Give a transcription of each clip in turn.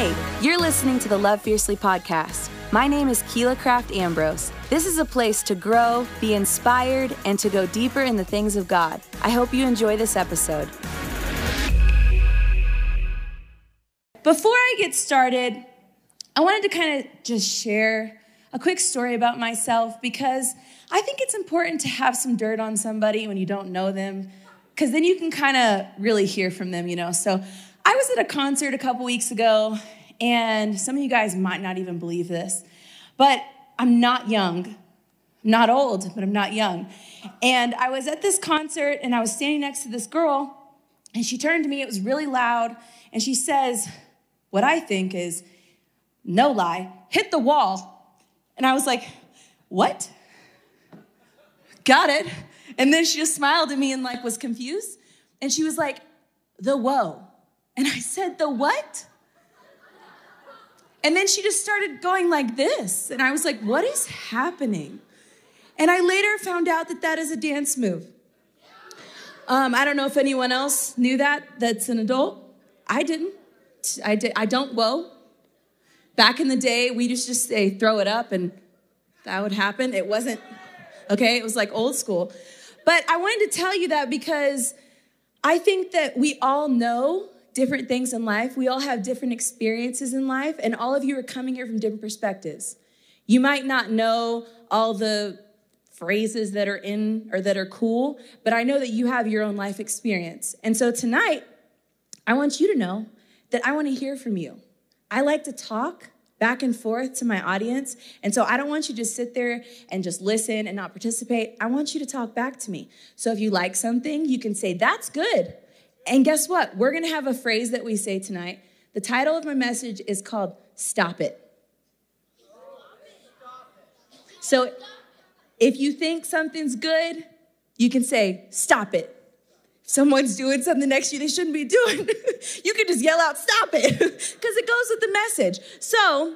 Hey, you're listening to the Love Fiercely podcast. My name is Keela Craft Ambrose. This is a place to grow, be inspired, and to go deeper in the things of God. I hope you enjoy this episode. Before I get started, I wanted to kind of just share a quick story about myself because I think it's important to have some dirt on somebody when you don't know them because then you can kind of really hear from them, you know. So I was at a concert a couple weeks ago, and some of you guys might not even believe this, but I'm not young. I'm not old, but I'm not young. And I was at this concert, and I was standing next to this girl, and she turned to me, it was really loud, and she says, What I think is, no lie, hit the wall. And I was like, What? Got it. And then she just smiled at me and like was confused. And she was like, The whoa. And I said, The what? And then she just started going like this. And I was like, What is happening? And I later found out that that is a dance move. Um, I don't know if anyone else knew that, that's an adult. I didn't. I, did, I don't whoa. Back in the day, we to just say throw it up and that would happen. It wasn't, okay? It was like old school. But I wanted to tell you that because I think that we all know different things in life. We all have different experiences in life, and all of you are coming here from different perspectives. You might not know all the phrases that are in or that are cool, but I know that you have your own life experience. And so tonight, I want you to know that I want to hear from you. I like to talk back and forth to my audience. And so I don't want you to sit there and just listen and not participate. I want you to talk back to me. So if you like something, you can say, That's good. And guess what? We're going to have a phrase that we say tonight. The title of my message is called Stop It. So if you think something's good, you can say, Stop it. If someone's doing something next to you they shouldn't be doing, you can just yell out, Stop it, because it goes with the message. So,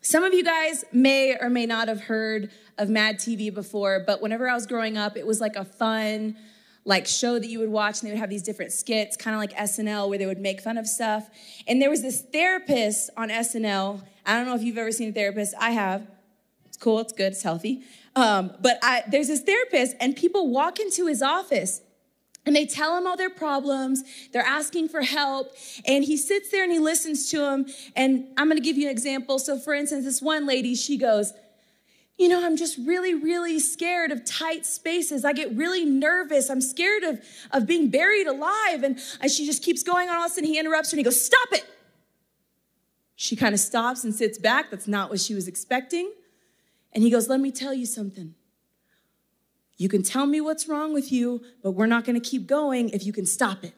some of you guys may or may not have heard of Mad TV before, but whenever I was growing up, it was like a fun, like show that you would watch and they would have these different skits, kind of like SNL, where they would make fun of stuff. And there was this therapist on SNL. I don't know if you've ever seen a therapist. I have. It's cool, it's good, it's healthy. Um, but I, there's this therapist, and people walk into his office and they tell him all their problems. They're asking for help. And he sits there and he listens to them. And I'm going to give you an example. So, for instance, this one lady, she goes, you know, I'm just really, really scared of tight spaces. I get really nervous. I'm scared of, of being buried alive. And, and she just keeps going on. All of a sudden, he interrupts her and he goes, Stop it. She kind of stops and sits back. That's not what she was expecting. And he goes, Let me tell you something. You can tell me what's wrong with you, but we're not going to keep going if you can stop it.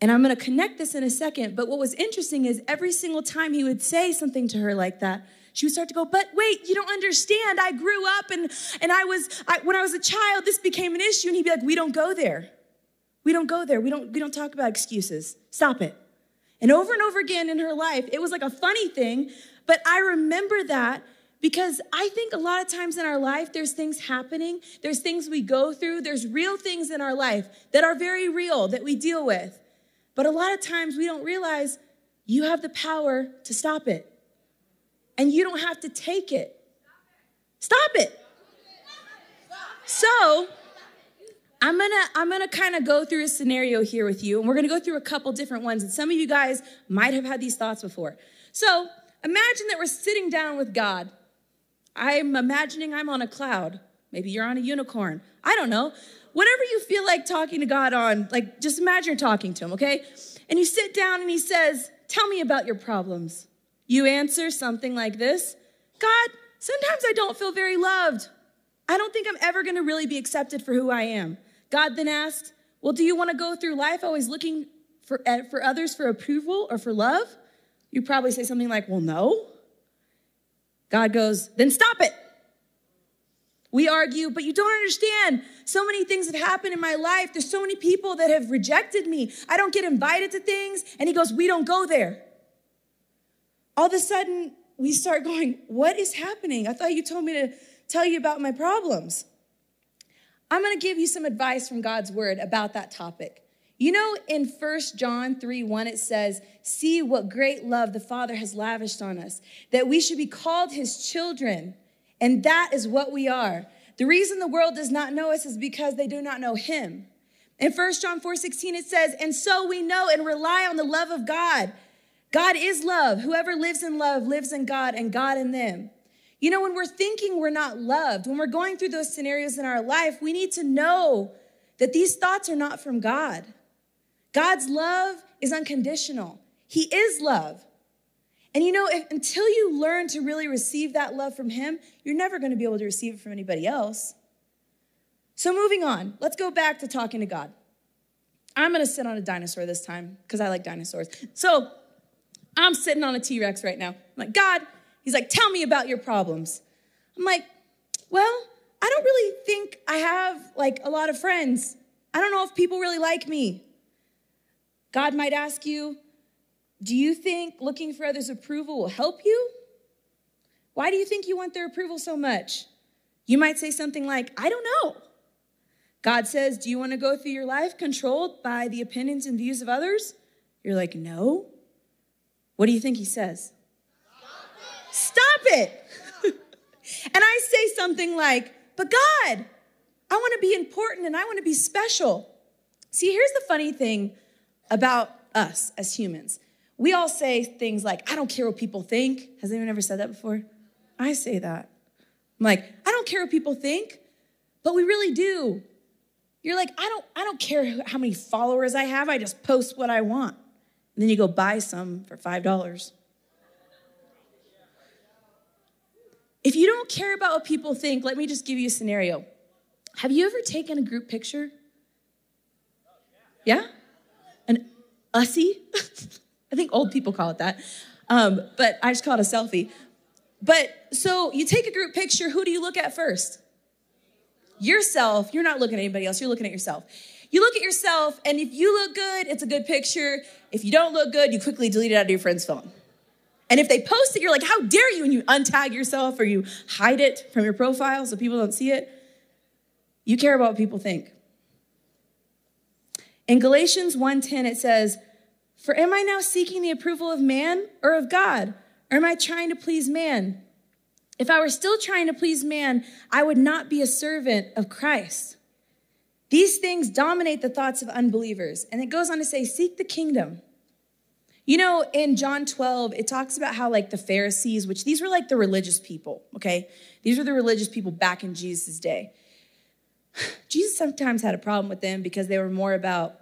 And I'm going to connect this in a second. But what was interesting is every single time he would say something to her like that, she would start to go, but wait, you don't understand. I grew up and, and I was, I, when I was a child, this became an issue. And he'd be like, we don't go there. We don't go there. We don't, we don't talk about excuses. Stop it. And over and over again in her life, it was like a funny thing, but I remember that because I think a lot of times in our life, there's things happening, there's things we go through, there's real things in our life that are very real that we deal with. But a lot of times we don't realize you have the power to stop it and you don't have to take it. Stop it. So, I'm gonna I'm gonna kind of go through a scenario here with you, and we're gonna go through a couple different ones. And some of you guys might have had these thoughts before. So imagine that we're sitting down with God. I'm imagining I'm on a cloud. Maybe you're on a unicorn. I don't know. Whatever you feel like talking to God on, like just imagine you're talking to him, okay? And you sit down and he says, Tell me about your problems. You answer something like this God, sometimes I don't feel very loved. I don't think I'm ever going to really be accepted for who I am. God then asked, Well, do you want to go through life always looking for, eh, for others for approval or for love? You probably say something like, Well, no. God goes, Then stop it. We argue, but you don't understand. So many things have happened in my life. There's so many people that have rejected me. I don't get invited to things. And he goes, We don't go there all of a sudden we start going, What is happening? I thought you told me to tell you about my problems. I'm gonna give you some advice from God's word about that topic. You know, in 1 John 3 1, it says, See what great love the Father has lavished on us, that we should be called his children. And that is what we are. The reason the world does not know us is because they do not know him. In 1 John 4 16, it says, And so we know and rely on the love of God. God is love. Whoever lives in love lives in God and God in them. You know, when we're thinking we're not loved, when we're going through those scenarios in our life, we need to know that these thoughts are not from God. God's love is unconditional. He is love. And you know, if, until you learn to really receive that love from Him, you're never going to be able to receive it from anybody else. So, moving on, let's go back to talking to God. I'm going to sit on a dinosaur this time because I like dinosaurs. So, I'm sitting on a T Rex right now. I'm like, God, He's like, tell me about your problems. I'm like, well, I don't really think I have like a lot of friends. I don't know if people really like me. God might ask you, Do you think looking for others' approval will help you? Why do you think you want their approval so much? You might say something like, I don't know. God says, Do you want to go through your life controlled by the opinions and views of others? You're like, No. What do you think he says? Stop it. and I say something like, But God, I want to be important and I want to be special. See, here's the funny thing about us as humans. We all say things like, I don't care what people think. Has anyone ever said that before? I say that. I'm like, I don't care what people think, but we really do. You're like, I don't, I don't care how many followers I have, I just post what I want. And then you go buy some for $5. If you don't care about what people think, let me just give you a scenario. Have you ever taken a group picture? Yeah? An ussy. I think old people call it that. Um, but I just call it a selfie. But so you take a group picture, who do you look at first? Yourself. You're not looking at anybody else, you're looking at yourself. You look at yourself, and if you look good, it's a good picture. If you don't look good, you quickly delete it out of your friend's phone. And if they post it, you're like, how dare you? And you untag yourself or you hide it from your profile so people don't see it. You care about what people think. In Galatians 1:10 it says, "For am I now seeking the approval of man or of God? Or am I trying to please man? If I were still trying to please man, I would not be a servant of Christ." These things dominate the thoughts of unbelievers. And it goes on to say, "Seek the kingdom." You know, in John 12, it talks about how, like, the Pharisees, which these were like the religious people, okay? These were the religious people back in Jesus' day. Jesus sometimes had a problem with them because they were more about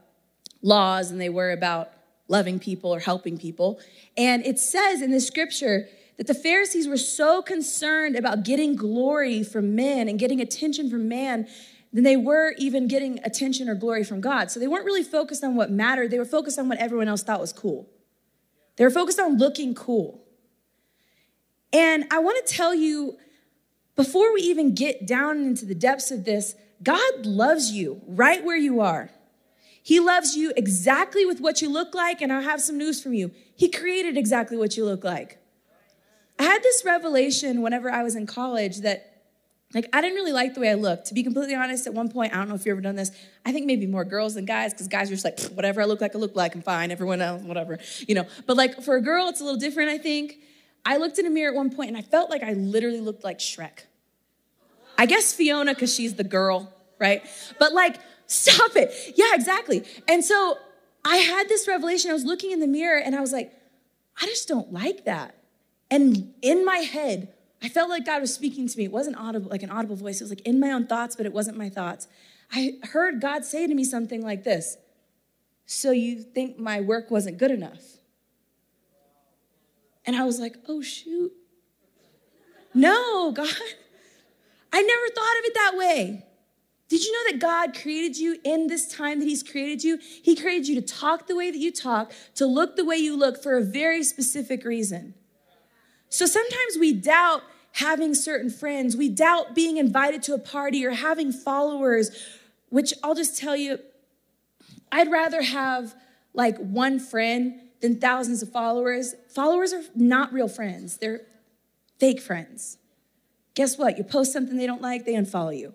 laws and they were about loving people or helping people. And it says in the scripture that the Pharisees were so concerned about getting glory from men and getting attention from man than they were even getting attention or glory from God. So they weren't really focused on what mattered, they were focused on what everyone else thought was cool. They were focused on looking cool. And I want to tell you, before we even get down into the depths of this, God loves you right where you are. He loves you exactly with what you look like, and I have some news from you. He created exactly what you look like. I had this revelation whenever I was in college that like I didn't really like the way I looked. To be completely honest, at one point, I don't know if you've ever done this. I think maybe more girls than guys, because guys are just like, whatever I look like, I look like, I'm fine. Everyone else, whatever, you know. But like for a girl, it's a little different, I think. I looked in a mirror at one point and I felt like I literally looked like Shrek. I guess Fiona, because she's the girl, right? But like, stop it. Yeah, exactly. And so I had this revelation. I was looking in the mirror and I was like, I just don't like that. And in my head, I felt like God was speaking to me. It wasn't audible, like an audible voice. It was like in my own thoughts, but it wasn't my thoughts. I heard God say to me something like this So you think my work wasn't good enough? And I was like, Oh, shoot. No, God. I never thought of it that way. Did you know that God created you in this time that He's created you? He created you to talk the way that you talk, to look the way you look for a very specific reason. So sometimes we doubt having certain friends, we doubt being invited to a party or having followers, which I'll just tell you, I'd rather have like one friend than thousands of followers. Followers are not real friends, they're fake friends. Guess what? You post something they don't like, they unfollow you.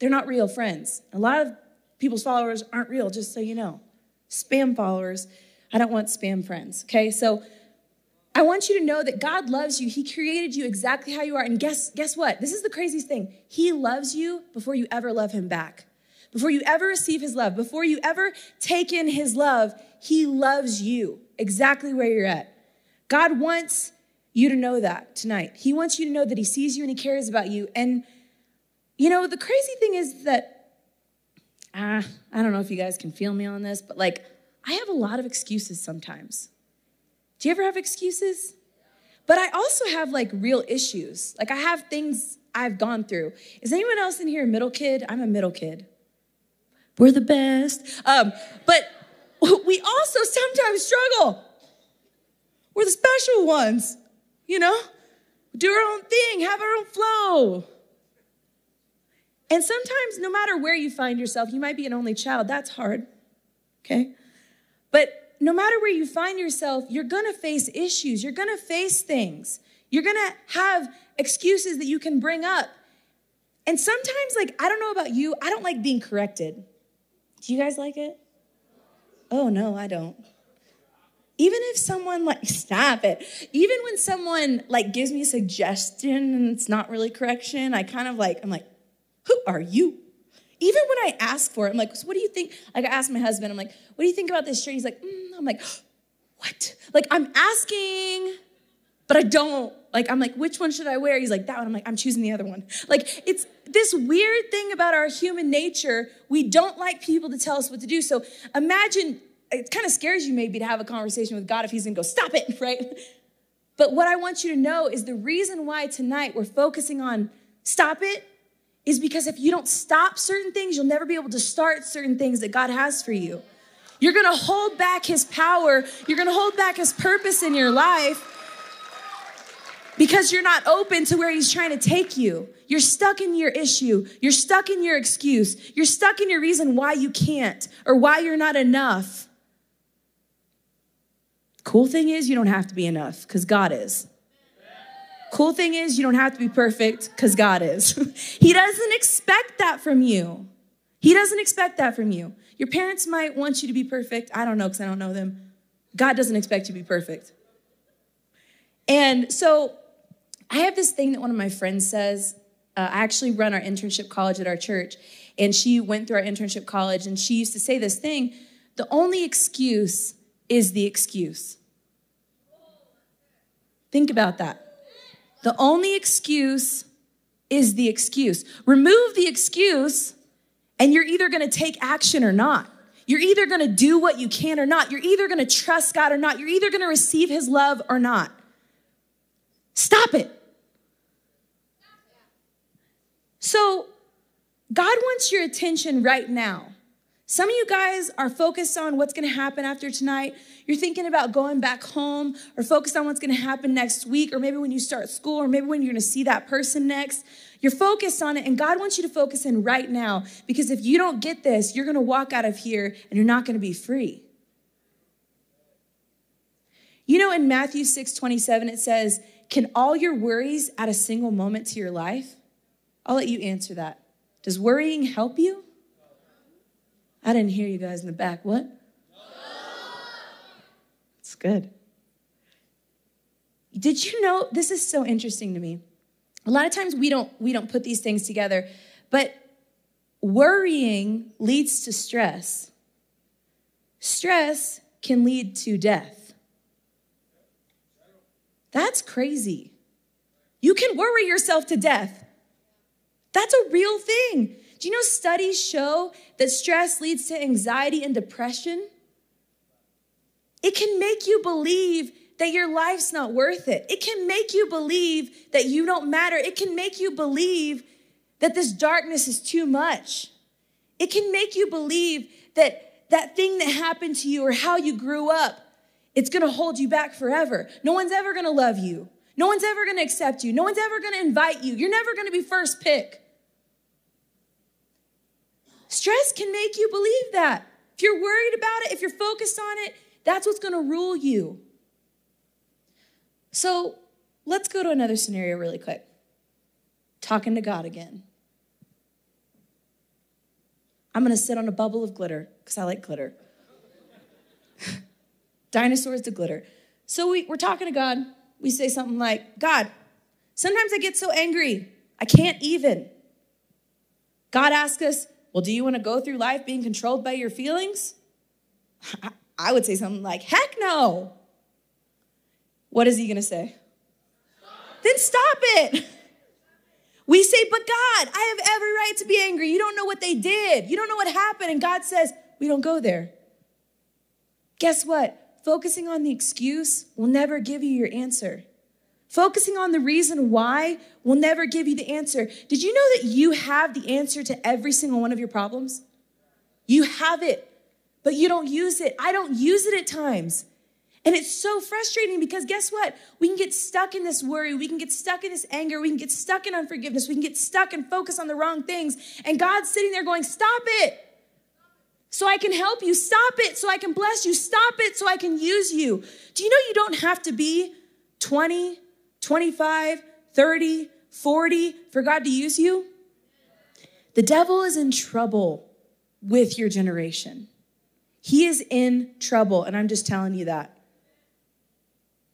They're not real friends. A lot of people's followers aren't real, just so you know. Spam followers. I don't want spam friends, okay? So I want you to know that God loves you. He created you exactly how you are. And guess, guess what? This is the craziest thing. He loves you before you ever love him back. Before you ever receive his love, before you ever take in his love, he loves you exactly where you're at. God wants you to know that tonight. He wants you to know that he sees you and he cares about you. And, you know, the crazy thing is that, ah, I don't know if you guys can feel me on this, but like, I have a lot of excuses sometimes. Do you ever have excuses? But I also have like real issues. Like I have things I've gone through. Is anyone else in here a middle kid? I'm a middle kid. We're the best. Um, but we also sometimes struggle. We're the special ones, you know? Do our own thing, have our own flow. And sometimes, no matter where you find yourself, you might be an only child. That's hard, okay? But no matter where you find yourself, you're gonna face issues, you're gonna face things, you're gonna have excuses that you can bring up. And sometimes, like, I don't know about you, I don't like being corrected. Do you guys like it? Oh, no, I don't. Even if someone like, stop it. Even when someone like gives me a suggestion and it's not really correction, I kind of like, I'm like, who are you? Even when I ask for it, I'm like, so what do you think? Like I asked my husband, I'm like, what do you think about this shirt? He's like, mm, I'm like, what? Like, I'm asking, but I don't. Like, I'm like, which one should I wear? He's like, that one. I'm like, I'm choosing the other one. Like, it's this weird thing about our human nature. We don't like people to tell us what to do. So imagine, it kind of scares you maybe to have a conversation with God if he's gonna go, stop it, right? But what I want you to know is the reason why tonight we're focusing on stop it is because if you don't stop certain things, you'll never be able to start certain things that God has for you. You're gonna hold back his power. You're gonna hold back his purpose in your life because you're not open to where he's trying to take you. You're stuck in your issue. You're stuck in your excuse. You're stuck in your reason why you can't or why you're not enough. Cool thing is, you don't have to be enough because God is. Cool thing is, you don't have to be perfect because God is. he doesn't expect that from you. He doesn't expect that from you. Your parents might want you to be perfect. I don't know because I don't know them. God doesn't expect you to be perfect. And so I have this thing that one of my friends says. Uh, I actually run our internship college at our church, and she went through our internship college, and she used to say this thing the only excuse is the excuse. Think about that. The only excuse is the excuse. Remove the excuse, and you're either gonna take action or not. You're either gonna do what you can or not. You're either gonna trust God or not. You're either gonna receive His love or not. Stop it. So, God wants your attention right now. Some of you guys are focused on what's to happen after tonight. You're thinking about going back home or focused on what's to happen next week or maybe when you start school or maybe when you're to see that person next. You're focused on it and God wants you to focus in right now because if you don't get this, you're to walk out of here and you're not to be free. You know, in Matthew 6 27, it says, Can all your worries add a single moment to your life? I'll let you answer that. Does worrying help you? I didn't hear you guys in the back. What? It's good. Did you know this is so interesting to me? A lot of times we don't we don't put these things together, but worrying leads to stress. Stress can lead to death. That's crazy. You can worry yourself to death. That's a real thing. Do you know studies show that stress leads to anxiety and depression? It can make you believe that your life's not worth it. It can make you believe that you don't matter. It can make you believe that this darkness is too much. It can make you believe that that thing that happened to you or how you grew up, it's gonna hold you back forever. No one's ever gonna love you. No one's ever gonna accept you. No one's ever gonna invite you. You're never gonna be first pick. Stress can make you believe that. If you're worried about it, if you're focused on it, that's what's going to rule you. So let's go to another scenario really quick. Talking to God again. I'm gonna sit on a bubble of glitter because I like glitter. Dinosaurs to glitter. So we, we're talking to God. We say something like, God, sometimes I get so angry, I can't even. God asks us, Well, do you want to go through life being controlled by your feelings? I would say something like, Heck no. What is he going to say? Then stop it. We say, But God, I have every right to be angry. You don't know what they did, you don't know what happened. And God says, We don't go there. Guess what? Focusing on the excuse will never give you your answer. Focusing on the reason why will never give you the answer. Did you know that you have the answer to every single one of your problems? You have it, but you don't use it. I don't use it at times. And it's so frustrating because guess what? We can get stuck in this worry. We can get stuck in this anger. We can get stuck in unforgiveness. We can get stuck and focus on the wrong things. And God's sitting there going, Stop it so I can help you. Stop it so I can bless you. Stop it so I can use you. Do you know you don't have to be 20, 25, 30, 40 for God to use you? The devil is in trouble with your generation. He is in trouble, and I'm just telling you that.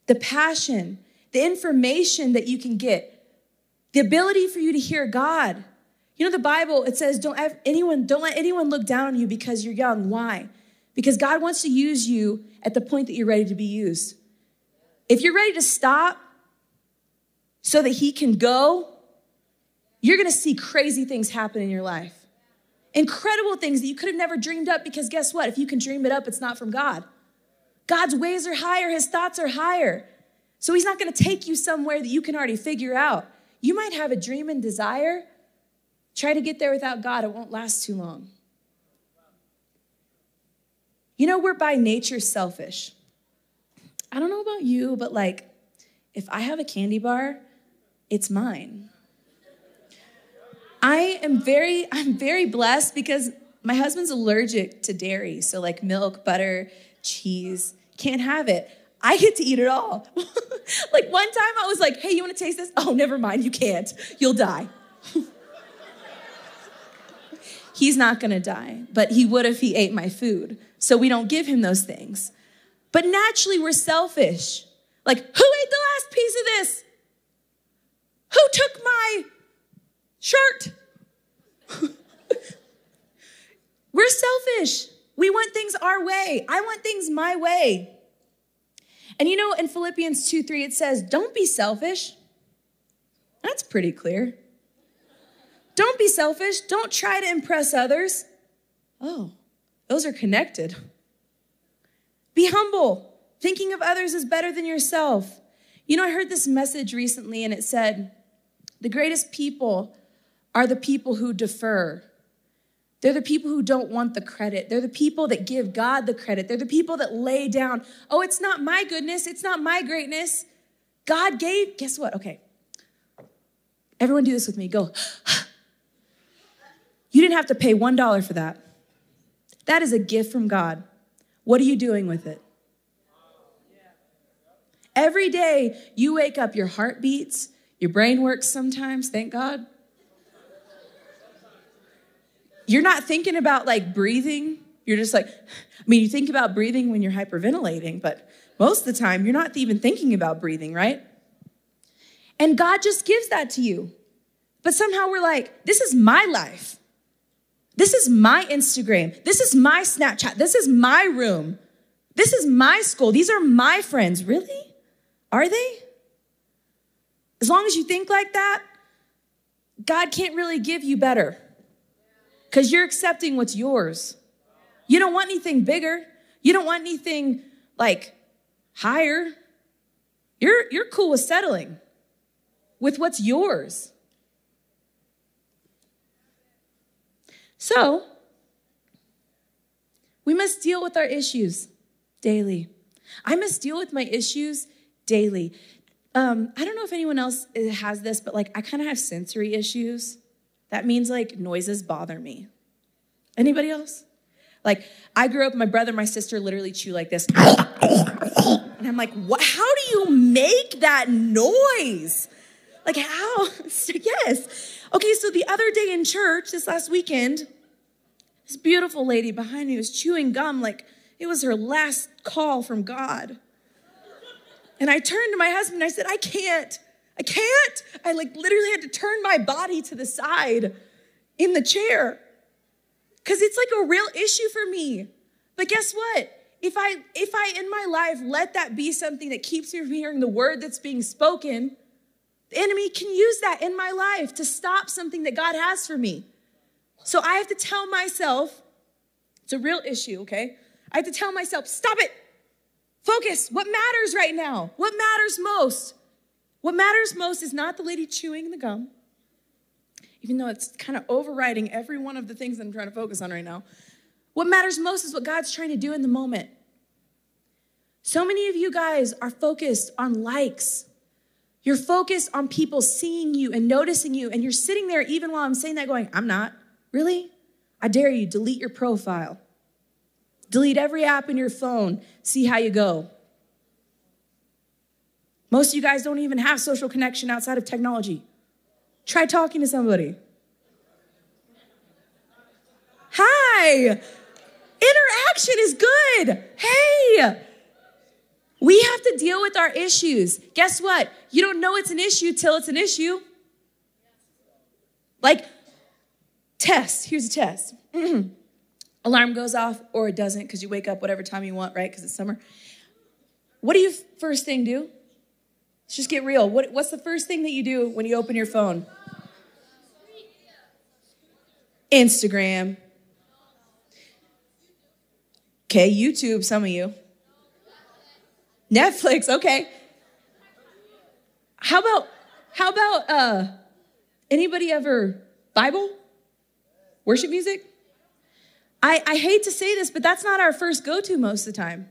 The passion, the information that you can get, the ability for you to hear God you know, the Bible, it says, don't have anyone, don't let anyone look down on you because you're young. Why? Because God wants to use you at the point that you're ready to be used. If you're ready to stop so that He can go, you're gonna see crazy things happen in your life. Incredible things that you could have never dreamed up because guess what? If you can dream it up, it's not from God. God's ways are higher, His thoughts are higher. So He's not gonna take you somewhere that you can already figure out. You might have a dream and desire, Try to get there without God, it won't last too long. You know, we're by nature selfish. I don't know about you, but like, if I have a candy bar, it's mine. I am very, I'm very blessed because my husband's allergic to dairy. So, like milk, butter, cheese, can't have it. I get to eat it all. like one time I was like, hey, you wanna taste this? Oh, never mind, you can't. You'll die. he's not gonna die, but he would if he ate my food. So we don't give him those things. But naturally, we're selfish. Like, who ate the last piece of this? Who took my shirt? we're selfish. We want things our way. I want things my way. And you know, in Philippians 2 3, it says, Don't be selfish. That's pretty clear. Don't be selfish. Don't try to impress others. Oh, those are connected. Be humble. Thinking of others is better than yourself. You know, I heard this message recently and it said, the greatest people are the people who defer. They're the people who don't want the credit. They're the people that give God the credit. They're the people that lay down, oh, it's not my goodness, it's not my greatness. God gave, guess what? Okay. Everyone do this with me. Go. You didn't have to pay $1 for that. That is a gift from God. What are you doing with it? Every day you wake up, your heart beats, your brain works sometimes, thank God. You're not thinking about like breathing. You're just like, I mean, you think about breathing when you're hyperventilating, but most of the time you're not even thinking about breathing, right? And God just gives that to you. But somehow we're like, this is my life. This is my Instagram. This is my Snapchat. This is my room. This is my school. These are my friends. Really? Are they? As long as you think like that, God can't really give you better because you're accepting what's yours. You don't want anything bigger. You don't want anything like higher. You're, you're cool with settling with what's yours. So, we must deal with our issues daily. I must deal with my issues daily. Um, I don't know if anyone else has this, but like I kind of have sensory issues. That means like noises bother me. Anybody else? Like I grew up, my brother, my sister literally chew like this. And I'm like, what? How do you make that noise? Like how? yes. Okay, so the other day in church, this last weekend, This beautiful lady behind me was chewing gum like it was her last call from God. And I turned to my husband and I said, I can't. I can't. I like literally had to turn my body to the side in the chair because it's like a real issue for me. But guess what? If I if I in my life let that be something that keeps me from hearing the word that's being spoken, the enemy can use that in my life to stop something that God has for me. So I have to tell myself, it's a real issue, okay? I have to tell myself, stop it. Focus. What matters right now? What matters most? What matters most is not the lady chewing the gum, even though it's kind of overriding every one of the things I'm trying to focus on right now. What matters most is what God's trying to do in the moment. So many of you guys are focused on likes. You're focused on people seeing you and noticing you, and you're sitting there even while I'm saying that, going, I'm not. Really? I dare you, delete your profile. Delete every app in your phone, see how you go. Most of you guys don't even have social connection outside of technology. Try talking to somebody. Hi, interaction is good. Hey, we have to deal with our issues. Guess what? You don't know it's an issue till it's an issue. Like, test. Here's a test. Alarm goes off or it doesn't because you wake up whatever time you want, right? Because it's summer. What do you first thing do? Let's just get real. What, what's the first thing that you do when you open your phone? Instagram. Okay, YouTube, some of you. Netflix, okay. How about how about uh anybody ever Bible? Worship music? I, I hate to say this, but that's not our first go to most of the time.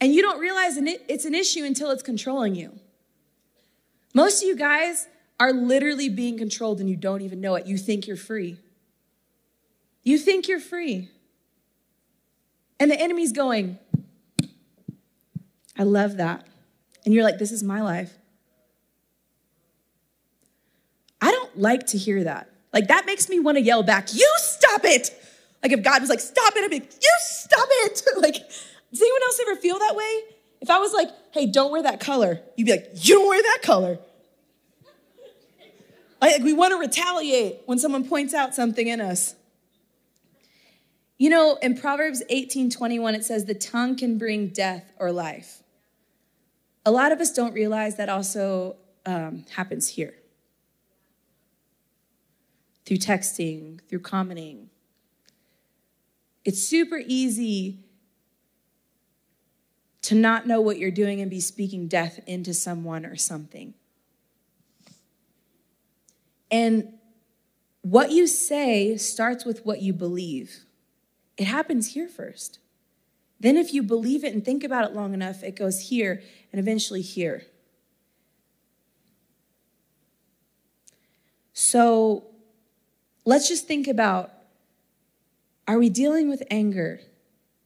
And you don't realize it's an issue until it's controlling you. Most of you guys are literally being controlled and you don't even know it. You think you're free. You think you're free. And the enemy's going, I love that. And you're like, this is my life. I don't like to hear that. Like, that makes me want to yell back, you stop it. Like, if God was like, stop it, I'd be like, you stop it. like, does anyone else ever feel that way? If I was like, hey, don't wear that color, you'd be like, you don't wear that color. Like, we want to retaliate when someone points out something in us. You know, in Proverbs 18 21, it says, the tongue can bring death or life. A lot of us don't realize that also um, happens here through texting, through commenting. It's super easy to not know what you're doing and be speaking death into someone or something. And what you say starts with what you believe. It happens here first. Then, if you believe it and think about it long enough, it goes here and eventually here. So, let's just think about are we dealing with anger?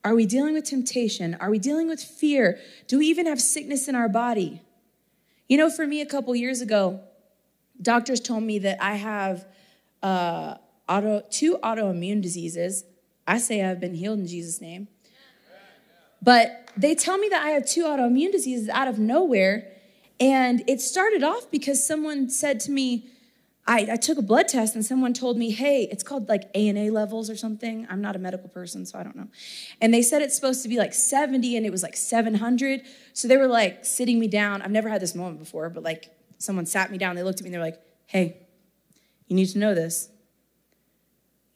Are we dealing with temptation? Are we dealing with fear? Do we even have sickness in our body? You know, for me, a couple years ago, doctors told me that I have uh, auto, two autoimmune diseases. I say I've been healed in Jesus' name. But they tell me that I have two autoimmune diseases out of nowhere. And it started off because someone said to me, I, I, took a blood test and someone told me, hey, it's called like ANA levels or something. I'm not a medical person, so I don't know. And they said it's supposed to be like 70 and it was like 700. So they were like sitting me down. I've never had this moment before, but like someone sat me down. They looked at me and they're like, hey, you need to know this.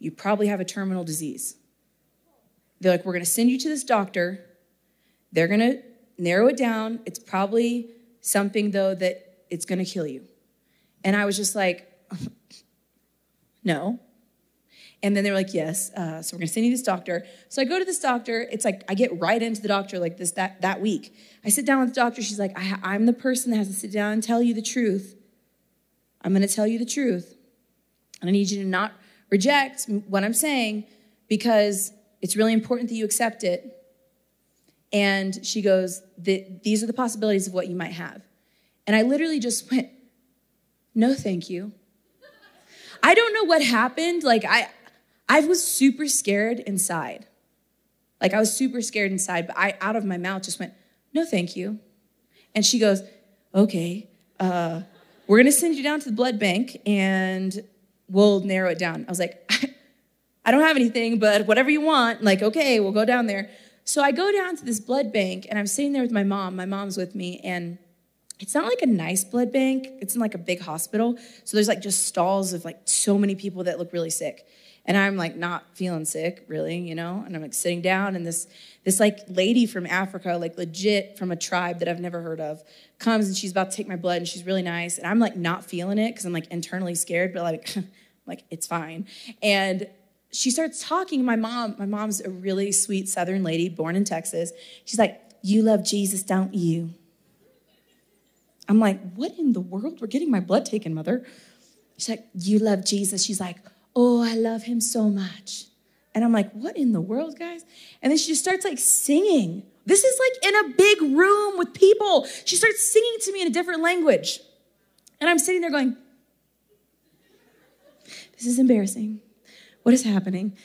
You probably have a terminal disease. They're like, we're going to send you to this doctor. They're going to narrow it down. It's probably something, though, that it's going to kill you. And I was just like, no. And then they were like, yes, uh, so we're gonna send you this doctor. So I go to this doctor. It's like I get right into the doctor like this that, that week. I sit down with the doctor. She's like, I, am the person that has to sit down and tell you the truth. I'm gonna tell you the truth. And I need you to not reject what I'm saying because it's really important that you accept it. And she goes, These are the possibilities of what you might have. And I literally just went, No, thank you. I don't know what happened. Like I I was super scared inside. Like I was super scared inside, but I out of my mouth just went, no, thank you. And she goes, okay, uh, we're gonna send you down to the blood bank and we'll narrow it down. I was like, I don't have anything, but whatever you want, like, okay, we'll go down there. So I go down to this blood bank and I'm sitting there with my mom. My mom's with me, and it's not like a nice blood bank. It's in like a big hospital. So there's like just stalls of like so many people that look really sick. And I'm like not feeling sick, really, you know? And I'm like sitting down and this this like lady from Africa, like legit from a tribe that I've never heard of, comes and she's about to take my blood and she's really nice. And I'm like not feeling it because I'm like internally scared, but like like it's fine. And she starts talking. My mom, my mom's a really sweet Southern lady, born in Texas. She's like, You love Jesus, don't you? I'm like, What in the world? We're getting my blood taken, mother. She's like, You love Jesus. She's like, Oh, I love him so much. And I'm like, What in the world, guys? And then she just starts like singing. This is like in a big room with people. She starts singing to me in a different language. And I'm sitting there going, This is embarrassing. What is happening?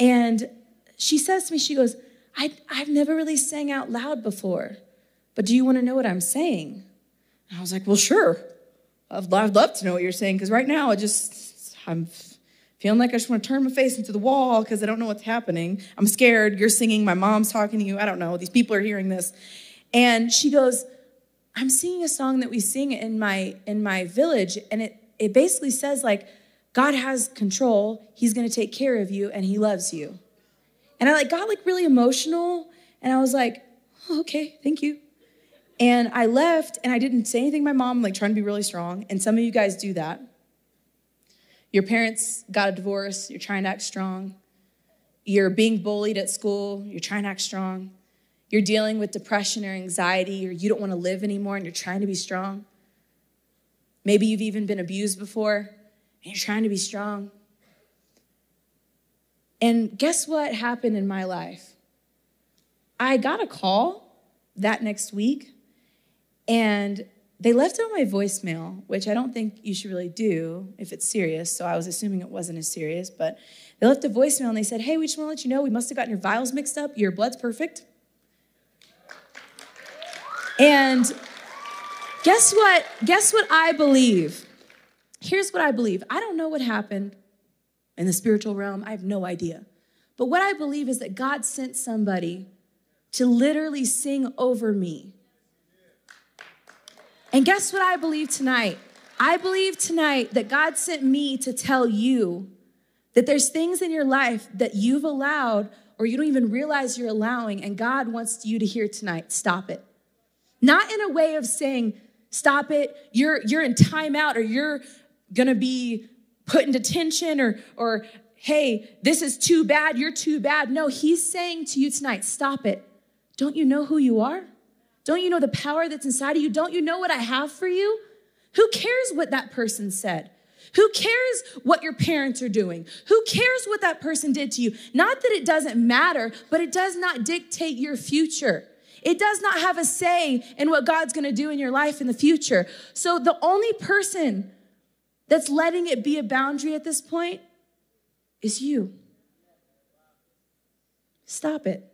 And she says to me, She goes, I, I've never really sang out loud before, but do you want to know what I'm saying? I was like, Well, sure. I'd, I'd love to know what you're saying because right now I just, I'm feeling like I just want to turn my face into the wall because I don't know what's happening. I'm scared. You're singing. My mom's talking to you. I don't know. These people are hearing this. And she goes, I'm singing a song that we sing in my in my village, and it it basically says like, God has control. He's going to take care of you and he loves you. And I like got like really emotional and I was like, oh, okay, thank you. And I left and I didn't say anything to my mom, like trying to be really strong. And some of you guys do that. Your parents got a divorce, you're trying to act strong. You're being bullied at school, you're trying to act strong. You're dealing with depression or anxiety, or you don't want to live anymore and you're trying to be strong. Maybe you've even been abused before and you're trying to be strong. And guess what happened in my life? I got a call that next week, and they left on my voicemail, which I don't think you should really do if it's serious. So I was assuming it wasn't as serious, but they left a voicemail and they said, Hey, we just want to let you know we must have gotten your vials mixed up. Your blood's perfect. And guess what? Guess what I believe? Here's what I believe I don't know what happened in the spiritual realm, I have no idea. But what I believe is that God sent somebody to literally sing over me. And guess what I believe tonight? I believe tonight that God sent me to tell you that there's things in your life that you've allowed or you don't even realize you're allowing, and God wants you to hear tonight stop it. Not in a way of saying, stop it, you're, you're in timeout or you're gonna be put into tension or, or hey, this is too bad, you're too bad. No, he's saying to you tonight, stop it. Don't you know who you are? Don't you know the power that's inside of you? Don't you know what I have for you? Who cares what that person said? Who cares what your parents are doing? Who cares what that person did to you? Not that it doesn't matter, but it does not dictate your future. It does not have a say in what God's gonna do in your life in the future. So the only person that's letting it be a boundary at this point is you. Stop it.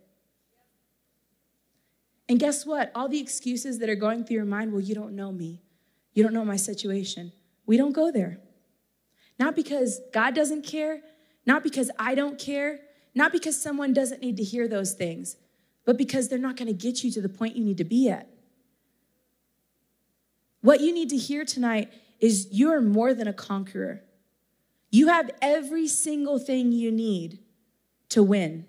And guess what? All the excuses that are going through your mind, well, you don't know me. You don't know my situation. We don't go there. Not because God doesn't care, not because I don't care, not because someone doesn't need to hear those things, but because they're not going to get you to the point you need to be at. What you need to hear tonight is you are more than a conqueror. You have every single thing you need to win.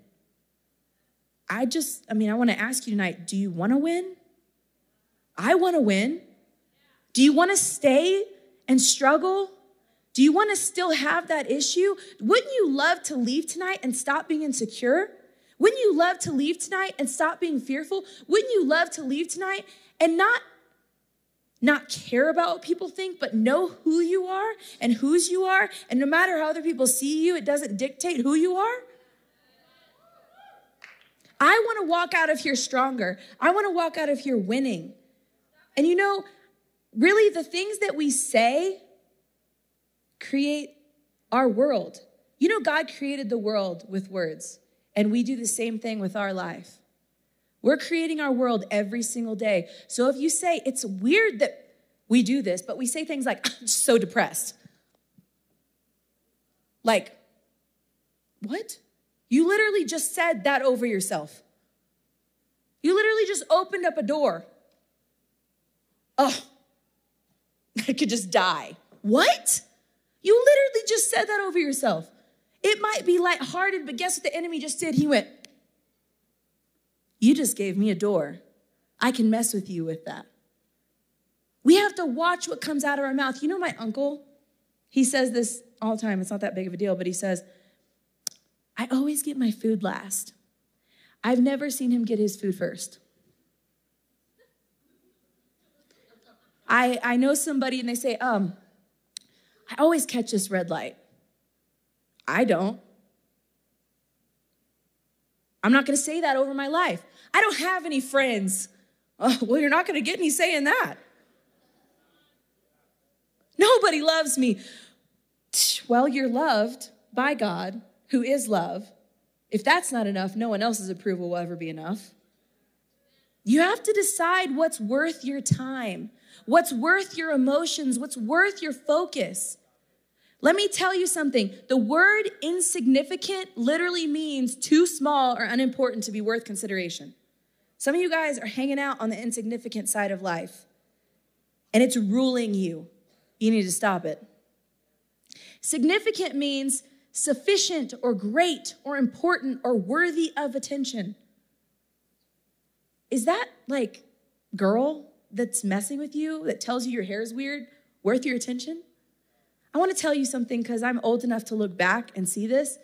I just, I mean, I want to ask you tonight do you want to win? I want to win. Do you want to stay and struggle? Do you want to still have that issue? Wouldn't you love to leave tonight and stop being insecure? Wouldn't you love to leave tonight and stop being fearful? Wouldn't you love to leave tonight and not not care about what people think, but know who you are and whose you are. And no matter how other people see you, it doesn't dictate who you are. I want to walk out of here stronger. I want to walk out of here winning. And you know, really, the things that we say create our world. You know, God created the world with words, and we do the same thing with our life. We're creating our world every single day. So if you say, it's weird that we do this, but we say things like, I'm so depressed. Like, what? You literally just said that over yourself. You literally just opened up a door. Oh, I could just die. What? You literally just said that over yourself. It might be lighthearted, but guess what the enemy just did? He went, You just gave me a door. I can mess with you with that. We have to watch what comes out of our mouth. You know, my uncle, he says this all the time. It's not that big of a deal, but he says, I always get my food last. I've never seen him get his food first. I, I know somebody and they say, um, I always catch this red light. I don't. I'm not going to say that over my life. I don't have any friends. Oh, well, you're not going to get me saying that. Nobody loves me. Well, you're loved by God, who is love. If that's not enough, no one else's approval will ever be enough. You have to decide what's worth your time, what's worth your emotions, what's worth your focus. Let me tell you something. The word insignificant literally means too small or unimportant to be worth consideration. Some of you guys are hanging out on the insignificant side of life, and it's ruling you. You need to stop it. Significant means sufficient or great or important or worthy of attention. Is that like girl that's messing with you that tells you your hair is weird worth your attention? I want to tell you something because I'm old enough to look back and see this.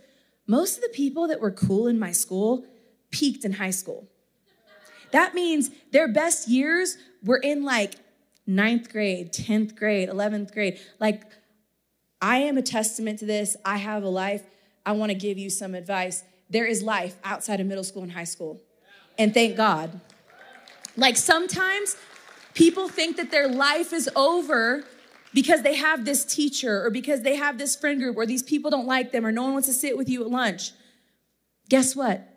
Most of the people that were cool in my school peaked in high school. That means their best years were in like ninth grade, 10th grade, 11th grade. Like, I am a testament to this. I have a life. I want to give you some advice. There is life outside of middle school and high school. And thank God. Like, sometimes people think that their life is over because they have this teacher or because they have this friend group or these people don't like them or no one wants to sit with you at lunch. Guess what?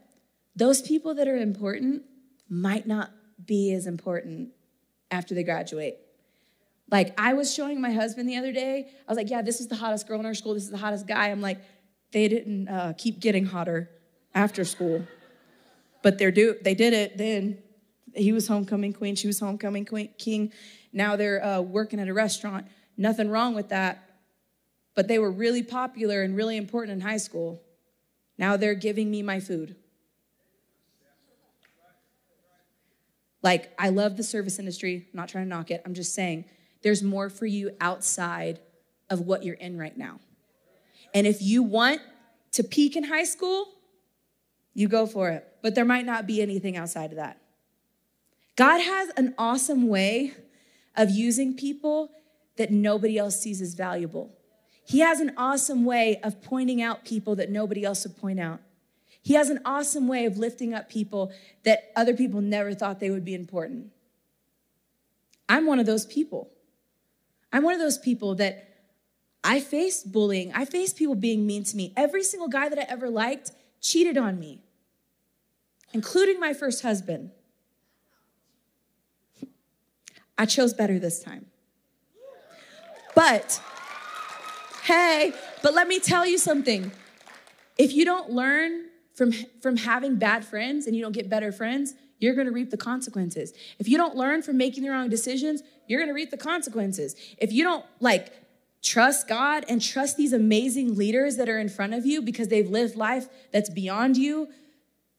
Those people that are important might not be as important after they graduate. Like I was showing my husband the other day, I was like, yeah, this is the hottest girl in our school. This is the hottest guy. I'm like, they didn't uh, keep getting hotter after school, but they're do they did it then. He was homecoming queen. She was homecoming queen, king. Now they're uh, working at a restaurant. Nothing wrong with that. But they were really popular and really important in high school. Now they're giving me my food. Like, I love the service industry. I'm not trying to knock it. I'm just saying there's more for you outside of what you're in right now. And if you want to peak in high school, you go for it. But there might not be anything outside of that. God has an awesome way of using people that nobody else sees as valuable. He has an awesome way of pointing out people that nobody else would point out. He has an awesome way of lifting up people that other people never thought they would be important. I'm one of those people. I'm one of those people that I faced bullying. I faced people being mean to me. Every single guy that I ever liked cheated on me, including my first husband. I chose better this time. But, hey, but let me tell you something. If you don't learn from, from having bad friends and you don't get better friends, you're gonna reap the consequences. If you don't learn from making the wrong decisions, you're gonna reap the consequences. If you don't like trust God and trust these amazing leaders that are in front of you because they've lived life that's beyond you,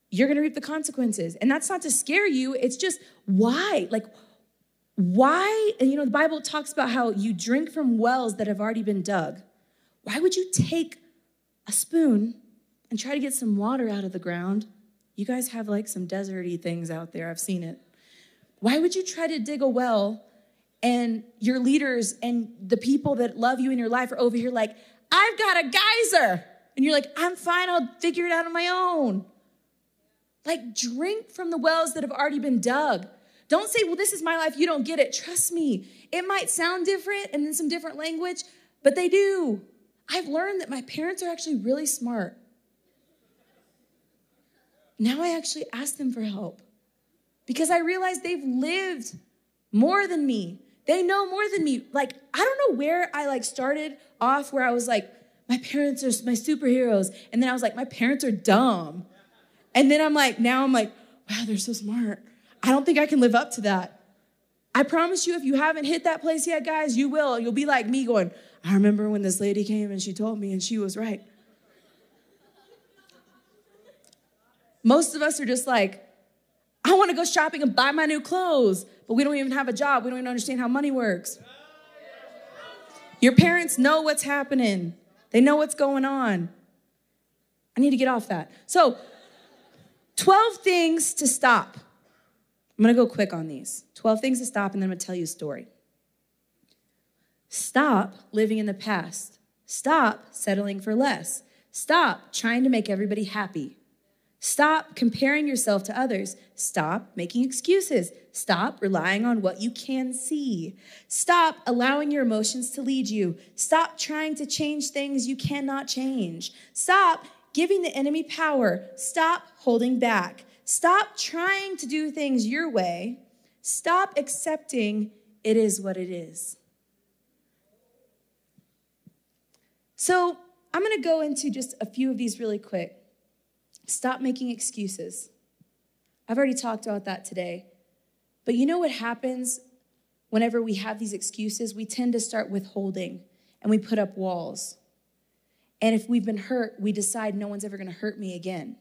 you're gonna reap the consequences. And that's not to scare you, it's just why? Like, why, and you know, the Bible talks about how you drink from wells that have already been dug. Why would you take a spoon and try to get some water out of the ground? You guys have like some deserty things out there, I've seen it. Why would you try to dig a well and your leaders and the people that love you in your life are over here like, I've got a geyser. And you're like, I'm fine, I'll figure it out on my own. Like, drink from the wells that have already been dug. Don't say, well, this is my life, you don't get it. Trust me, it might sound different and in some different language, but they do. I've learned that my parents are actually really smart. Now I actually ask them for help because I realize they've lived more than me. They know more than me. Like, I don't know where I like started off where I was like, my parents are my superheroes. And then I was like, my parents are dumb. And then I'm like, now I'm like, wow, they're so smart. I don't think I can live up to that. I promise you, if you haven't hit that place yet, guys, you will. You'll be like me going, I remember when this lady came and she told me and she was right. Most of us are just like, I want to go shopping and buy my new clothes, but we don't even have a job. We don't even understand how money works. Your parents know what's happening, they know what's going on. I need to get off that. So, 12 things to stop. I'm gonna go quick on these 12 things to stop, and then I'm gonna tell you a story. Stop living in the past. Stop settling for less. Stop trying to make everybody happy. Stop comparing yourself to others. Stop making excuses. Stop relying on what you can see. Stop allowing your emotions to lead you. Stop trying to change things you cannot change. Stop giving the enemy power. Stop holding back. Stop trying to do things your way. Stop accepting it is what it is. So, I'm going to go into just a few of these really quick. Stop making excuses. I've already talked about that today. But you know what happens whenever we have these excuses? We tend to start withholding and we put up walls. And if we've been hurt, we decide no one's ever going to hurt me again.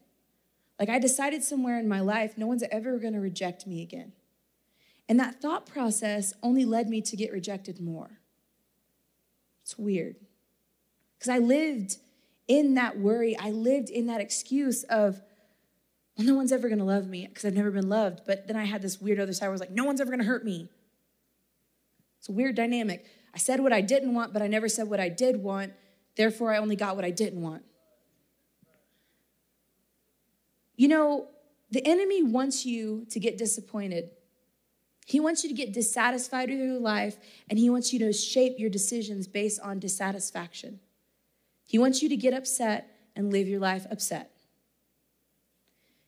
Like I decided somewhere in my life, no one's ever going to reject me again. And that thought process only led me to get rejected more. It's weird. Because I lived in that worry, I lived in that excuse of, well, no one's ever gonna love me because I've never been loved. But then I had this weird other side where I was like, no one's ever gonna hurt me. It's a weird dynamic. I said what I didn't want, but I never said what I did want. Therefore, I only got what I didn't want. You know, the enemy wants you to get disappointed. He wants you to get dissatisfied with your life, and he wants you to shape your decisions based on dissatisfaction. He wants you to get upset and live your life upset.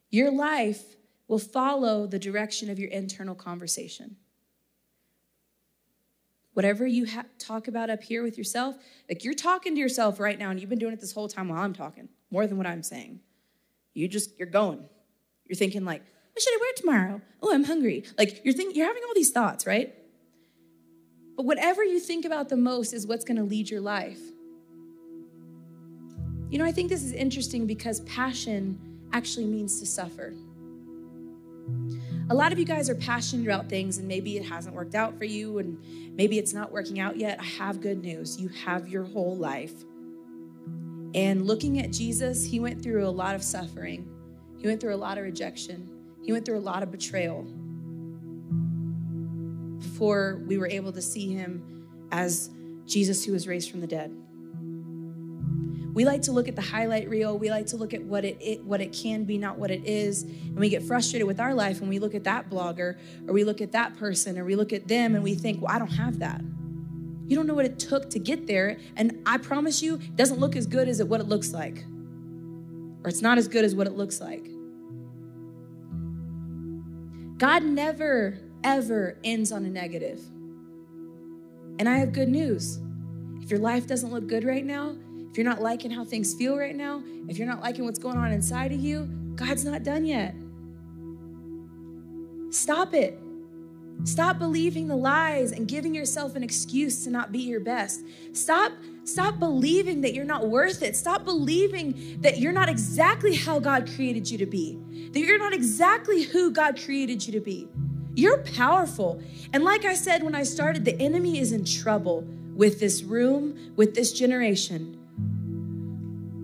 Your life will follow the direction of your internal conversation. Whatever you ha- talk about up here with yourself, like you're talking to yourself right now, and you've been doing it this whole time while I'm talking, more than what I'm saying. You just, you're going. You're thinking, like, what should I wear tomorrow? Oh, I'm hungry. Like, you're thinking, you're having all these thoughts, right? But whatever you think about the most is what's gonna lead your life. You know, I think this is interesting because passion actually means to suffer. A lot of you guys are passionate about things and maybe it hasn't worked out for you and maybe it's not working out yet. I have good news. You have your whole life. And looking at Jesus, he went through a lot of suffering, he went through a lot of rejection, he went through a lot of betrayal before we were able to see him as Jesus who was raised from the dead. We like to look at the highlight reel. We like to look at what it, it, what it can be, not what it is. And we get frustrated with our life when we look at that blogger or we look at that person or we look at them and we think, well, I don't have that. You don't know what it took to get there. And I promise you, it doesn't look as good as it, what it looks like. Or it's not as good as what it looks like. God never, ever ends on a negative. And I have good news. If your life doesn't look good right now, if you're not liking how things feel right now, if you're not liking what's going on inside of you, God's not done yet. Stop it. Stop believing the lies and giving yourself an excuse to not be your best. Stop stop believing that you're not worth it. Stop believing that you're not exactly how God created you to be. That you're not exactly who God created you to be. You're powerful. And like I said when I started, the enemy is in trouble with this room, with this generation.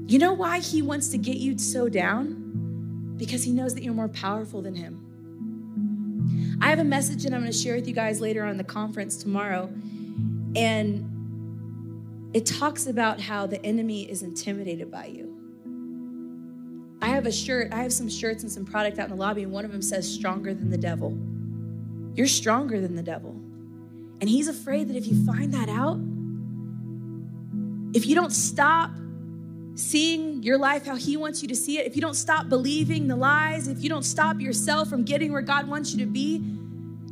You know why he wants to get you so down? Because he knows that you're more powerful than him. I have a message that I'm going to share with you guys later on the conference tomorrow. And it talks about how the enemy is intimidated by you. I have a shirt, I have some shirts and some product out in the lobby, and one of them says, Stronger than the devil. You're stronger than the devil. And he's afraid that if you find that out, if you don't stop seeing your life how He wants you to see it, if you don't stop believing the lies, if you don't stop yourself from getting where God wants you to be,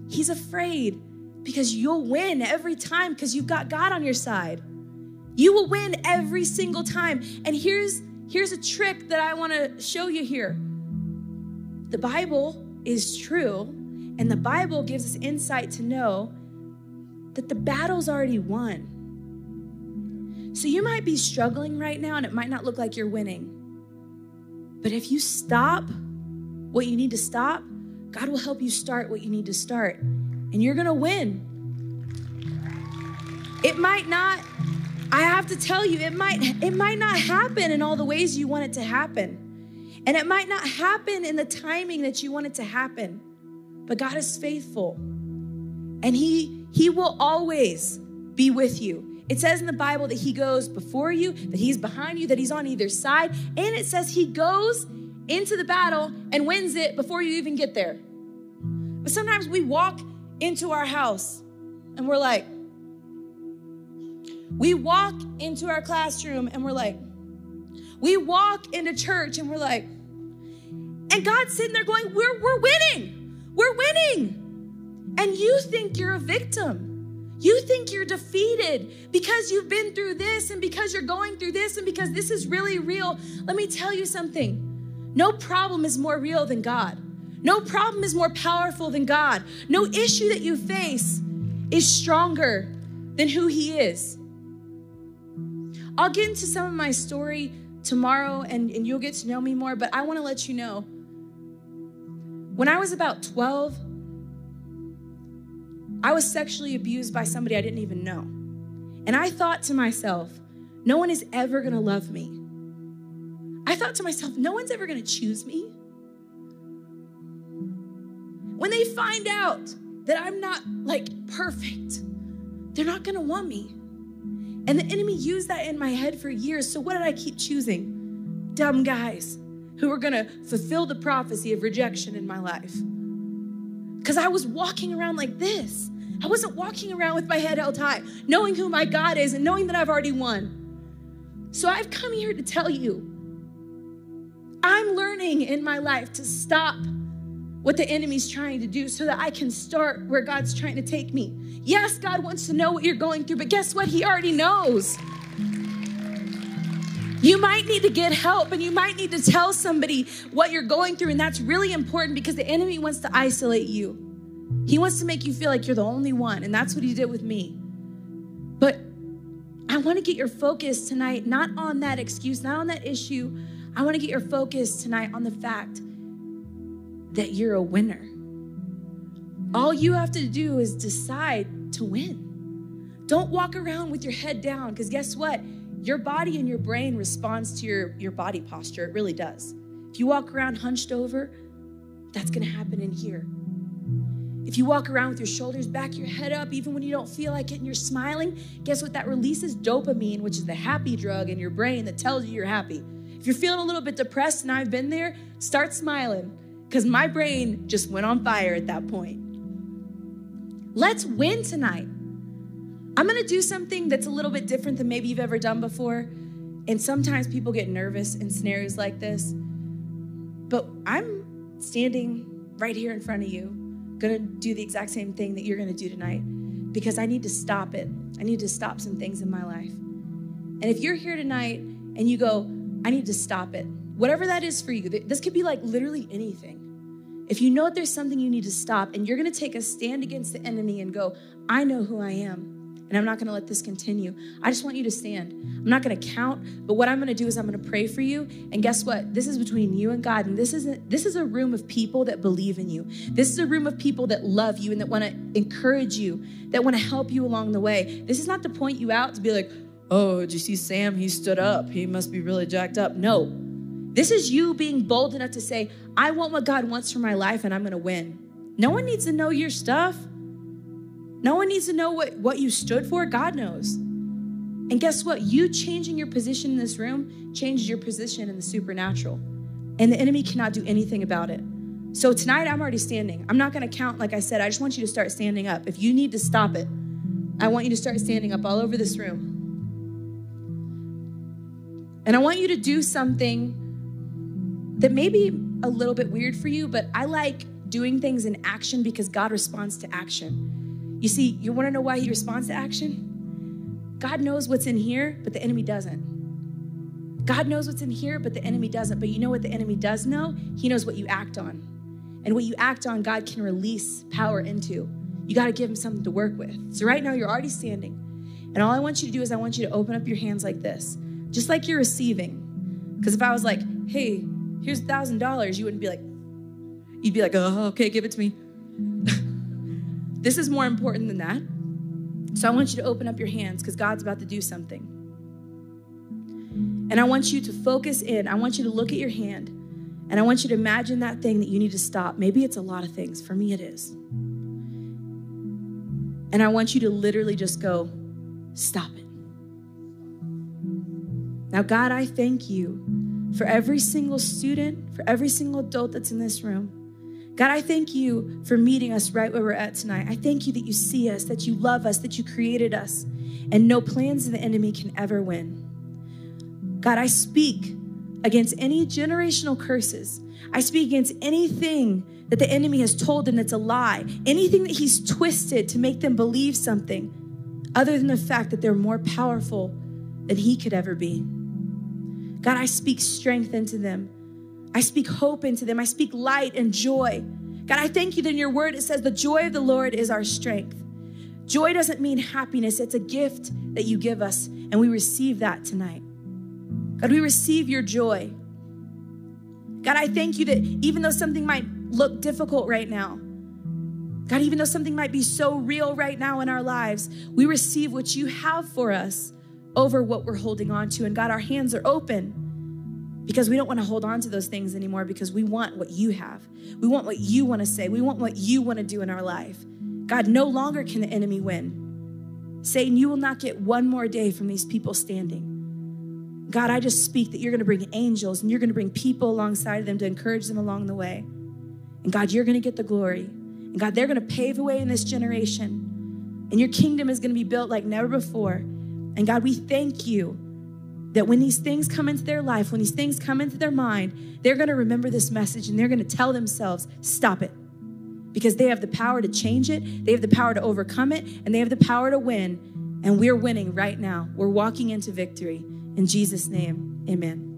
He's afraid because you'll win every time because you've got God on your side. You will win every single time. And here's here's a trick that I want to show you here. The Bible is true, and the Bible gives us insight to know that the battle's already won. So you might be struggling right now and it might not look like you're winning. But if you stop what you need to stop, God will help you start what you need to start. And you're going to win. It might not I have to tell you it might it might not happen in all the ways you want it to happen. And it might not happen in the timing that you want it to happen. But God is faithful. And he he will always be with you. It says in the Bible that he goes before you, that he's behind you, that he's on either side. And it says he goes into the battle and wins it before you even get there. But sometimes we walk into our house and we're like, we walk into our classroom and we're like, we walk into church and we're like, and God's sitting there going, we're, we're winning, we're winning. And you think you're a victim. You think you're defeated because you've been through this and because you're going through this and because this is really real. Let me tell you something. No problem is more real than God. No problem is more powerful than God. No issue that you face is stronger than who He is. I'll get into some of my story tomorrow and, and you'll get to know me more, but I want to let you know when I was about 12, I was sexually abused by somebody I didn't even know. And I thought to myself, no one is ever gonna love me. I thought to myself, no one's ever gonna choose me. When they find out that I'm not like perfect, they're not gonna want me. And the enemy used that in my head for years. So what did I keep choosing? Dumb guys who were gonna fulfill the prophecy of rejection in my life. Because I was walking around like this. I wasn't walking around with my head held high, knowing who my God is and knowing that I've already won. So I've come here to tell you I'm learning in my life to stop what the enemy's trying to do so that I can start where God's trying to take me. Yes, God wants to know what you're going through, but guess what? He already knows. You might need to get help and you might need to tell somebody what you're going through, and that's really important because the enemy wants to isolate you. He wants to make you feel like you're the only one, and that's what he did with me. But I want to get your focus tonight not on that excuse, not on that issue. I want to get your focus tonight on the fact that you're a winner. All you have to do is decide to win. Don't walk around with your head down because guess what? Your body and your brain responds to your, your body posture. It really does. If you walk around hunched over, that's going to happen in here. If you walk around with your shoulders back, your head up, even when you don't feel like it and you're smiling, guess what? That releases dopamine, which is the happy drug in your brain that tells you you're happy. If you're feeling a little bit depressed and I've been there, start smiling because my brain just went on fire at that point. Let's win tonight. I'm gonna do something that's a little bit different than maybe you've ever done before. And sometimes people get nervous in scenarios like this. But I'm standing right here in front of you gonna do the exact same thing that you're gonna do tonight because I need to stop it. I need to stop some things in my life. And if you're here tonight and you go, I need to stop it, whatever that is for you, this could be like literally anything. If you know that there's something you need to stop and you're gonna take a stand against the enemy and go, I know who I am and I'm not going to let this continue. I just want you to stand. I'm not going to count, but what I'm going to do is I'm going to pray for you. And guess what? This is between you and God, and this is a, this is a room of people that believe in you. This is a room of people that love you and that want to encourage you, that want to help you along the way. This is not to point you out to be like, "Oh, did you see Sam? He stood up. He must be really jacked up." No. This is you being bold enough to say, "I want what God wants for my life and I'm going to win." No one needs to know your stuff. No one needs to know what, what you stood for. God knows. And guess what? You changing your position in this room changes your position in the supernatural. And the enemy cannot do anything about it. So tonight, I'm already standing. I'm not going to count, like I said. I just want you to start standing up. If you need to stop it, I want you to start standing up all over this room. And I want you to do something that may be a little bit weird for you, but I like doing things in action because God responds to action. You see, you want to know why He responds to action? God knows what's in here, but the enemy doesn't. God knows what's in here, but the enemy doesn't. But you know what the enemy does know? He knows what you act on. And what you act on, God can release power into. You got to give him something to work with. So right now, you're already standing. And all I want you to do is I want you to open up your hands like this, just like you're receiving. Because if I was like, hey, here's thousand dollars, you wouldn't be like, you'd be like, oh, okay, give it to me. this is more important than that. So I want you to open up your hands because God's about to do something. And I want you to focus in. I want you to look at your hand and I want you to imagine that thing that you need to stop. Maybe it's a lot of things. For me, it is. And I want you to literally just go, stop it. Now, God, I thank you for every single student, for every single adult that's in this room. God, I thank you for meeting us right where we're at tonight. I thank you that you see us, that you love us, that you created us, and no plans of the enemy can ever win. God, I speak against any generational curses. I speak against anything that the enemy has told them that's a lie, anything that he's twisted to make them believe something other than the fact that they're more powerful than he could ever be. God, I speak strength into them. I speak hope into them. I speak light and joy. God, I thank you that in your word it says the joy of the Lord is our strength. Joy doesn't mean happiness, it's a gift that you give us, and we receive that tonight. God, we receive your joy. God, I thank you that even though something might look difficult right now, God, even though something might be so real right now in our lives, we receive what you have for us over what we're holding on to. And God, our hands are open because we don't want to hold on to those things anymore because we want what you have. We want what you want to say. We want what you want to do in our life. God, no longer can the enemy win. Satan, you will not get one more day from these people standing. God, I just speak that you're going to bring angels and you're going to bring people alongside of them to encourage them along the way. And God, you're going to get the glory. And God, they're going to pave the way in this generation. And your kingdom is going to be built like never before. And God, we thank you that when these things come into their life, when these things come into their mind, they're going to remember this message and they're going to tell themselves, stop it. Because they have the power to change it, they have the power to overcome it, and they have the power to win. And we're winning right now. We're walking into victory. In Jesus' name, amen.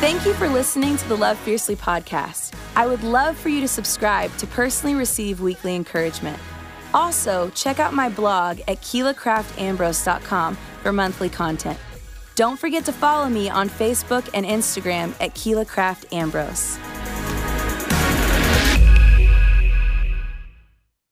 Thank you for listening to the Love Fiercely podcast. I would love for you to subscribe to personally receive weekly encouragement. Also, check out my blog at KeilaCraftAmbrose.com for monthly content. Don't forget to follow me on Facebook and Instagram at Keila Craft Ambrose.